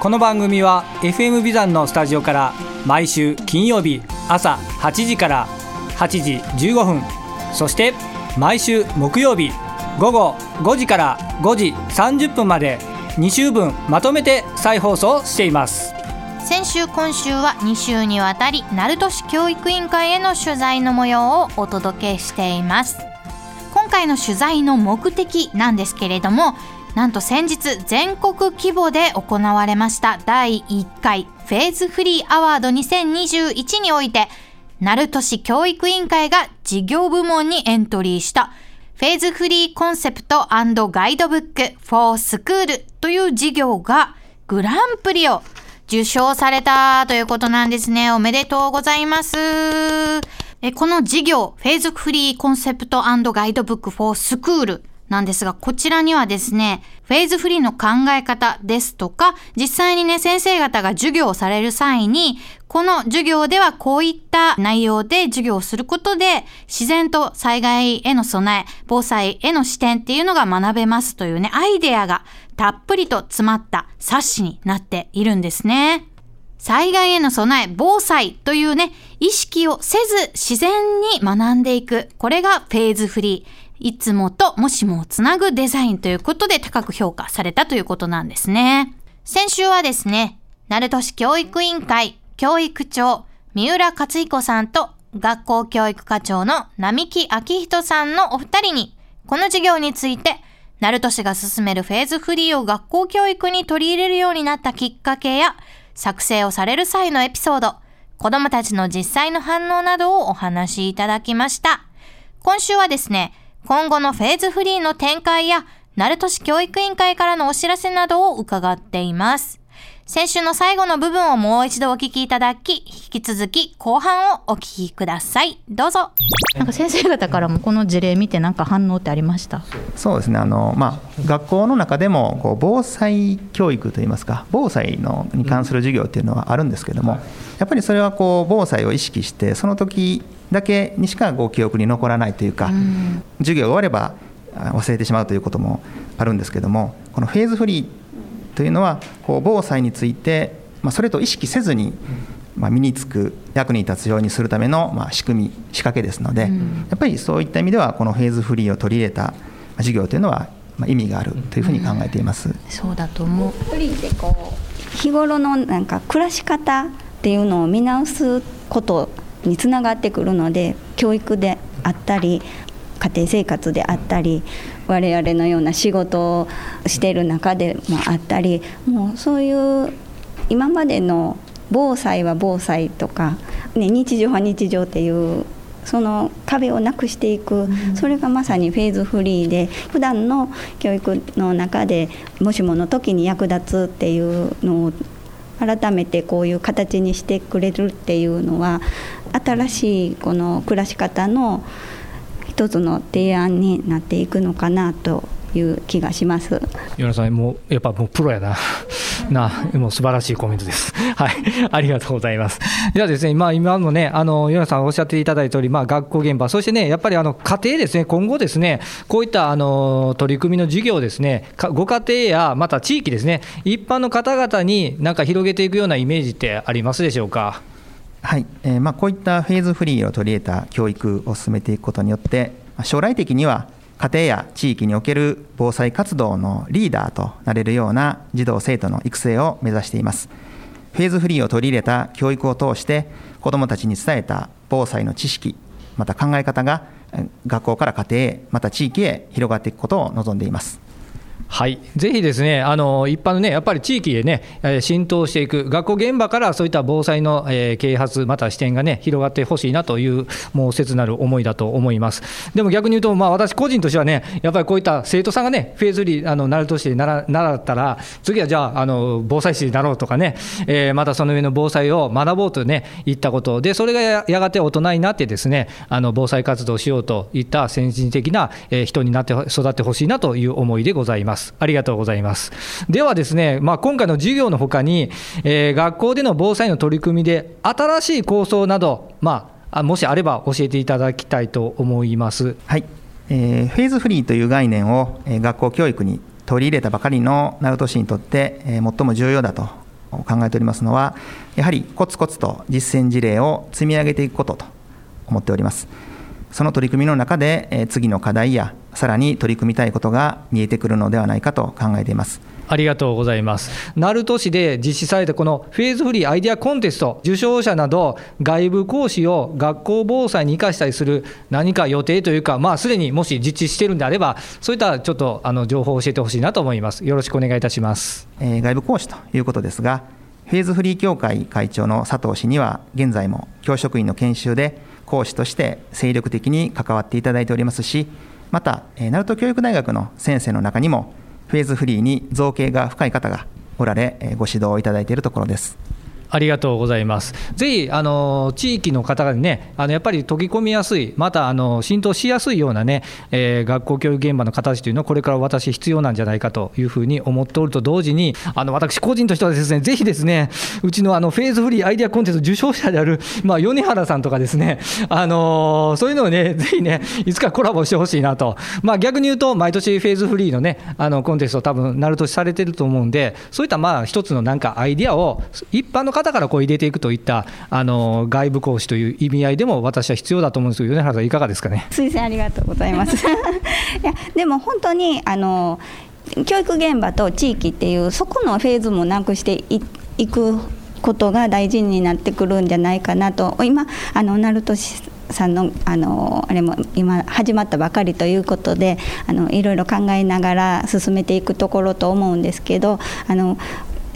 この番組は FM ビザンのスタジオから毎週金曜日朝8時から8時15分そして毎週木曜日午後5時から5時30分まで2週分まとめて再放送しています。先週今週は2週にわたり鳴門市教育委員会への取材の模様をお届けしています。今回の取材の目的なんですけれどもなんと先日全国規模で行われました第1回フェーズフリーアワード2021において鳴門市教育委員会が事業部門にエントリーしたフェーズフリーコンセプトガイドブック for School という事業がグランプリを受賞されたということなんですね。おめでとうございます。この事業、フェーズフリーコンセプトガイドブック for School なんですが、こちらにはですね、フェーズフリーの考え方ですとか、実際にね、先生方が授業をされる際に、この授業ではこういった内容で授業をすることで、自然と災害への備え、防災への視点っていうのが学べますというね、アイデアがたっぷりと詰まった冊子になっているんですね。災害への備え、防災というね、意識をせず自然に学んでいく。これがフェーズフリー。いつもともしもをつなぐデザインということで高く評価されたということなんですね。先週はですね、鳴門市教育委員会教育長三浦克彦さんと学校教育課長の並木明人さんのお二人に、この授業について、鳴門市が進めるフェーズフリーを学校教育に取り入れるようになったきっかけや、作成をされる際のエピソード、子供たちの実際の反応などをお話しいただきました。今週はですね、今後のフェーズフリーの展開や、鳴門市教育委員会からのお知らせなどを伺っています。先週の最後の部分をもう一度お聞きいただき、引き続き後半をお聞きください。どうぞ。なんか先生方からもこの事例見てなんか反応ってありました？そうですねあの、まあ、学校の中でもこう防災教育といいますか防災のに関する授業っていうのはあるんですけども、やっぱりそれはこう防災を意識してその時だけにしかこう記憶に残らないというか、うん、授業が終われば忘れてしまうということもあるんですけどもこのフェーズフリーというのはこう防災について、まあ、それと意識せずに、まあ、身につく役に立つようにするための、まあ、仕組み仕掛けですので、うん、やっぱりそういった意味ではこのフェーズフリーを取り入れた授業というのは、まあ、意味があるというふうに考えています。うん、そうだと思う。フリーってこう日頃のなんか暮らし方っていうのを見直すことにつながってくるので教育であったり家庭生活であったり我々のような仕事をしている中でもあったりもうそういう今までの防災は防災とか、ね、日常は日常っていうその壁をなくしていく、それがまさにフェーズフリーで普段の教育の中でもしもの時に役立つっていうのを改めてこういう形にしてくれるっていうのは新しいこの暮らし方の一つの提案になっていくのかなという気がします。与さんもうやっぱもうプロやな。な、もう素晴らしいコメントです。はい。ありがとうございます。ではですね、まあ今のね、あの、ヨナさんおっしゃっていただいた通り、まあ学校現場、そしてね、やっぱりあの、家庭ですね、今後ですね、こういったあの、取り組みの授業ですね、ご家庭やまた地域ですね、一般の方々になんか広げていくようなイメージってありますでしょうか？はい、えー、まあ、こういったフェーズフリーを取り入れた教育を進めていくことによって将来的には家庭や地域における防災活動のリーダーとなれるような児童生徒の育成を目指しています。フェーズフリーを取り入れた教育を通して子どもたちに伝えた防災の知識また考え方が学校から家庭へまた地域へ広がっていくことを望んでいます。はい、ぜひですね、あの一般のね、やっぱり地域でね、浸透していく、学校現場からそういった防災の、えー、啓発、また視点がね、広がってほしいなという、もう切なる思いだと思います。でも逆に言うと、まあ、私個人としてはね、やっぱりこういった生徒さんがね、フェーズリー、あの鳴門市で習ったら、次はじゃあ、あの防災士になろうとかね、えー、またその上の防災を学ぼうとね、いったこと、で、それがやがて大人になってですね、あの防災活動をしようといった先進的な人になって育ってほしいなという思いでございます。。ありがとうございます。ではですね、まあ、今回の授業のほかに、えー、学校での防災の取り組みで、新しい構想など、まあ、もしあれば教えていただきたいと思います。はい、えー、フェーズフリーという概念を、えー、学校教育に取り入れたばかりの鳴門市にとって、えー、最も重要だと考えておりますのは、やはりコツコツと実践事例を積み上げていくことと思っております。その取り組みの中で、えー、次の課題やさらに取り組みたいことが見えてくるのではないかと考えています。ありがとうございます。鳴門市で実施されたこのフェーズフリーアイデアコンテスト、受賞者など、外部講師を学校防災に生かしたりする何か予定というか、まあ、すでにもし実施しているんであれば、そういったちょっとあの情報を教えてほしいなと思います。よろしくお願いいたします。えー、外部講師ということですが、フェーズフリー協会会長の佐藤氏には、現在も教職員の研修で講師として精力的に関わっていただいておりますし、また、鳴門教育大学の先生の中にも、フェーズフリーに造形が深い方がおられ、ご指導をいただいているところです。ありがとうございます。ぜひ、あの地域の方にね、あのやっぱり溶け込みやすい、またあの浸透しやすいようなね、えー、学校教育現場の形というのは、これから私、必要なんじゃないかというふうに思っておると同時に、あの私個人としてはですね、ぜひですね、うちのあのフェーズフリーアイデアコンテスト受賞者である、まあ、米原さんとかですね、あのそういうのをね、ぜひね、いつかコラボしてほしいなと、まあ、逆に言うと、毎年フェーズフリーのね、あのコンテスト、多分なる年されてると思うんで、そういったまあ一つのなんかアイデアを、一般の方方からこう入れていくといったあの外部講師という意味合いでも私は必要だと思うんですけど米原さんいかがですかね？推薦ありがとうございます。いやでも本当にあの教育現場と地域っていうそこのフェーズもなくしていくことが大事になってくるんじゃないかなと今あの鳴門市さんのあのあれも今始まったばかりということであのいろいろ考えながら進めていくところと思うんですけどあの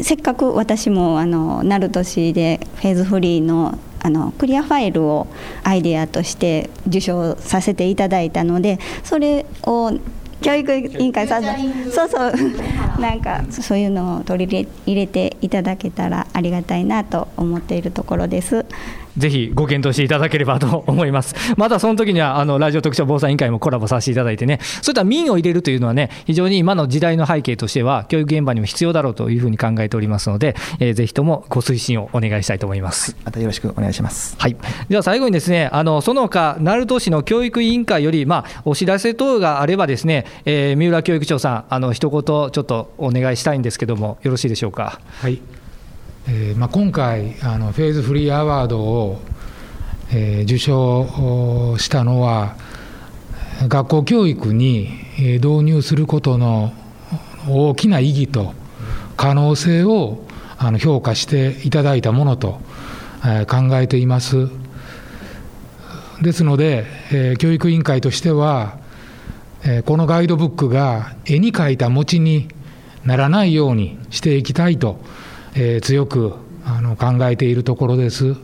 せっかく私もあのなる年でフェーズフリーのあのクリアファイルをアイデアとして受賞させていただいたのでそれを教育委員会さんそうそうなんかそういうのを取り入れていただけたらありがたいなと思っているところです。ぜひご検討していただければと思います。またその時には、あの、ラジオ特徴防災委員会もコラボさせていただいてね、そういった民を入れるというのはね、非常に今の時代の背景としては、教育現場にも必要だろうというふうに考えておりますので、えー、ぜひともご推進をお願いしたいと思います。またよろしくお願いします。はい。では最後にですね、あの、その他、鳴門市の教育委員会より、まあ、お知らせ等があればですね、えー、三浦教育長さん、あの、一言ちょっとお願いしたいんですけども、よろしいでしょうか。はい。えーまあ、今回あのフェーズフリーアワードをえー、受賞したのは学校教育に導入することの大きな意義と可能性をあの評価していただいたものと、えー、考えています。ですので、えー、教育委員会としては、えー、このガイドブックが絵に描いた餅にならないようにしていきたいと、えー、強くあの考えているところです。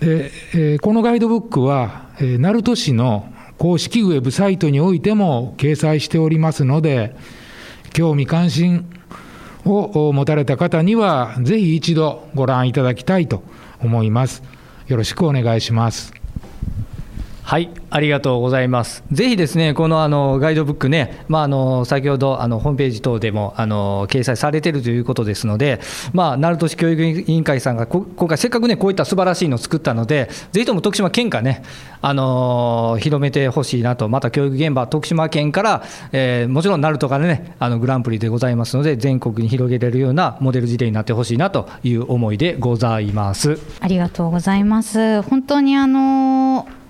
で、えー、このガイドブックは、えー、鳴門市の公式ウェブサイトにおいても掲載しておりますので、興味関心を持たれた方には、ぜひ一度ご覧いただきたいと思います。よろしくお願いします。はい、ありがとうございます。ぜひですね、このあのガイドブックね、まあ、あの先ほどあのホームページ等でもあの掲載されているということですので、まあ、鳴門市教育委員会さんが今回、せっかくね、こういった素晴らしいのを作ったので、ぜひとも徳島県下ね、あの広めてほしいなと、また教育現場、徳島県から、えー、もちろん鳴門からね、あのグランプリでございますので、全国に広げられるようなモデル事例になってほしいなという思いでございます。ありがとうございます。本当にあの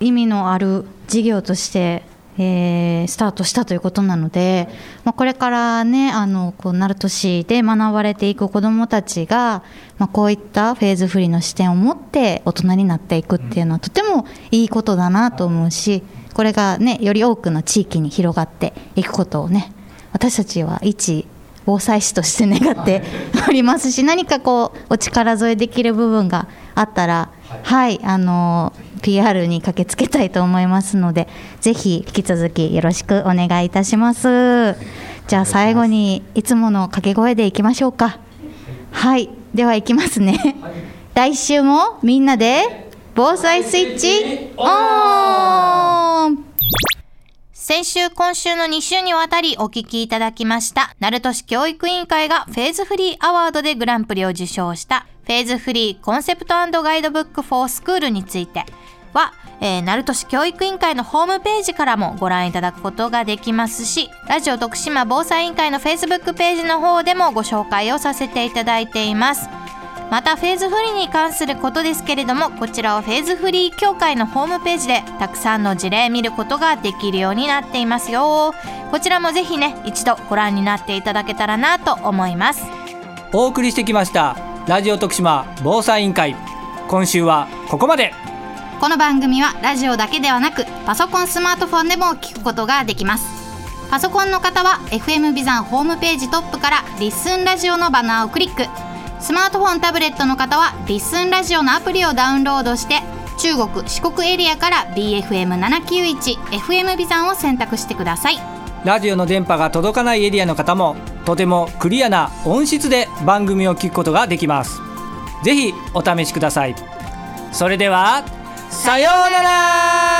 意味のある事業として、えー、スタートしたということなので、まあ、これからねあのこう鳴門市で学ばれていく子どもたちが、まあ、こういったフェーズフリーの視点を持って大人になっていくっていうのはとてもいいことだなと思うしこれがねより多くの地域に広がっていくことをね私たちは一防災士として願っておりますし何かこうお力添えできる部分があったらはい、あの PR に駆けつけたいと思いますのでぜひ引き続きよろしくお願いいたします。じゃあ最後にいつもの掛け声でいきましょうか。はいではいきますね。来週もみんなで防災スイッチオン。先週、今週の2週にわたりお聞きいただきました、鳴門市教育委員会がフェーズフリーアワードでグランプリを受賞したフェーズフリーコンセプトガイドブックフォースクールについて。は、えー、鳴門市教育委員会のホームページからもご覧いただくことができますし、ラジオ徳島防災委員会のフェイスブックページの方でもご紹介をさせていただいています。またフェーズフリーに関することですけれどもこちらはフェーズフリー協会のホームページでたくさんの事例見ることができるようになっていますよ。こちらもぜひね一度ご覧になっていただけたらなと思います。お送りしてきました。ラジオ徳島防災委員会。今週はここまで。この番組はラジオだけではなくパソコンスマートフォンでも聞くことができます。パソコンの方は FM ビザンホームページトップからリッスンラジオのバナーをクリック。スマートフォンタブレットの方はリッスンラジオのアプリをダウンロードして中国四国エリアから BFM791FM ビザンを選択してください。ラジオの電波が届かないエリアの方もとてもクリアな音質で番組を聞くことができます。ぜひお試しください。それではさようなら。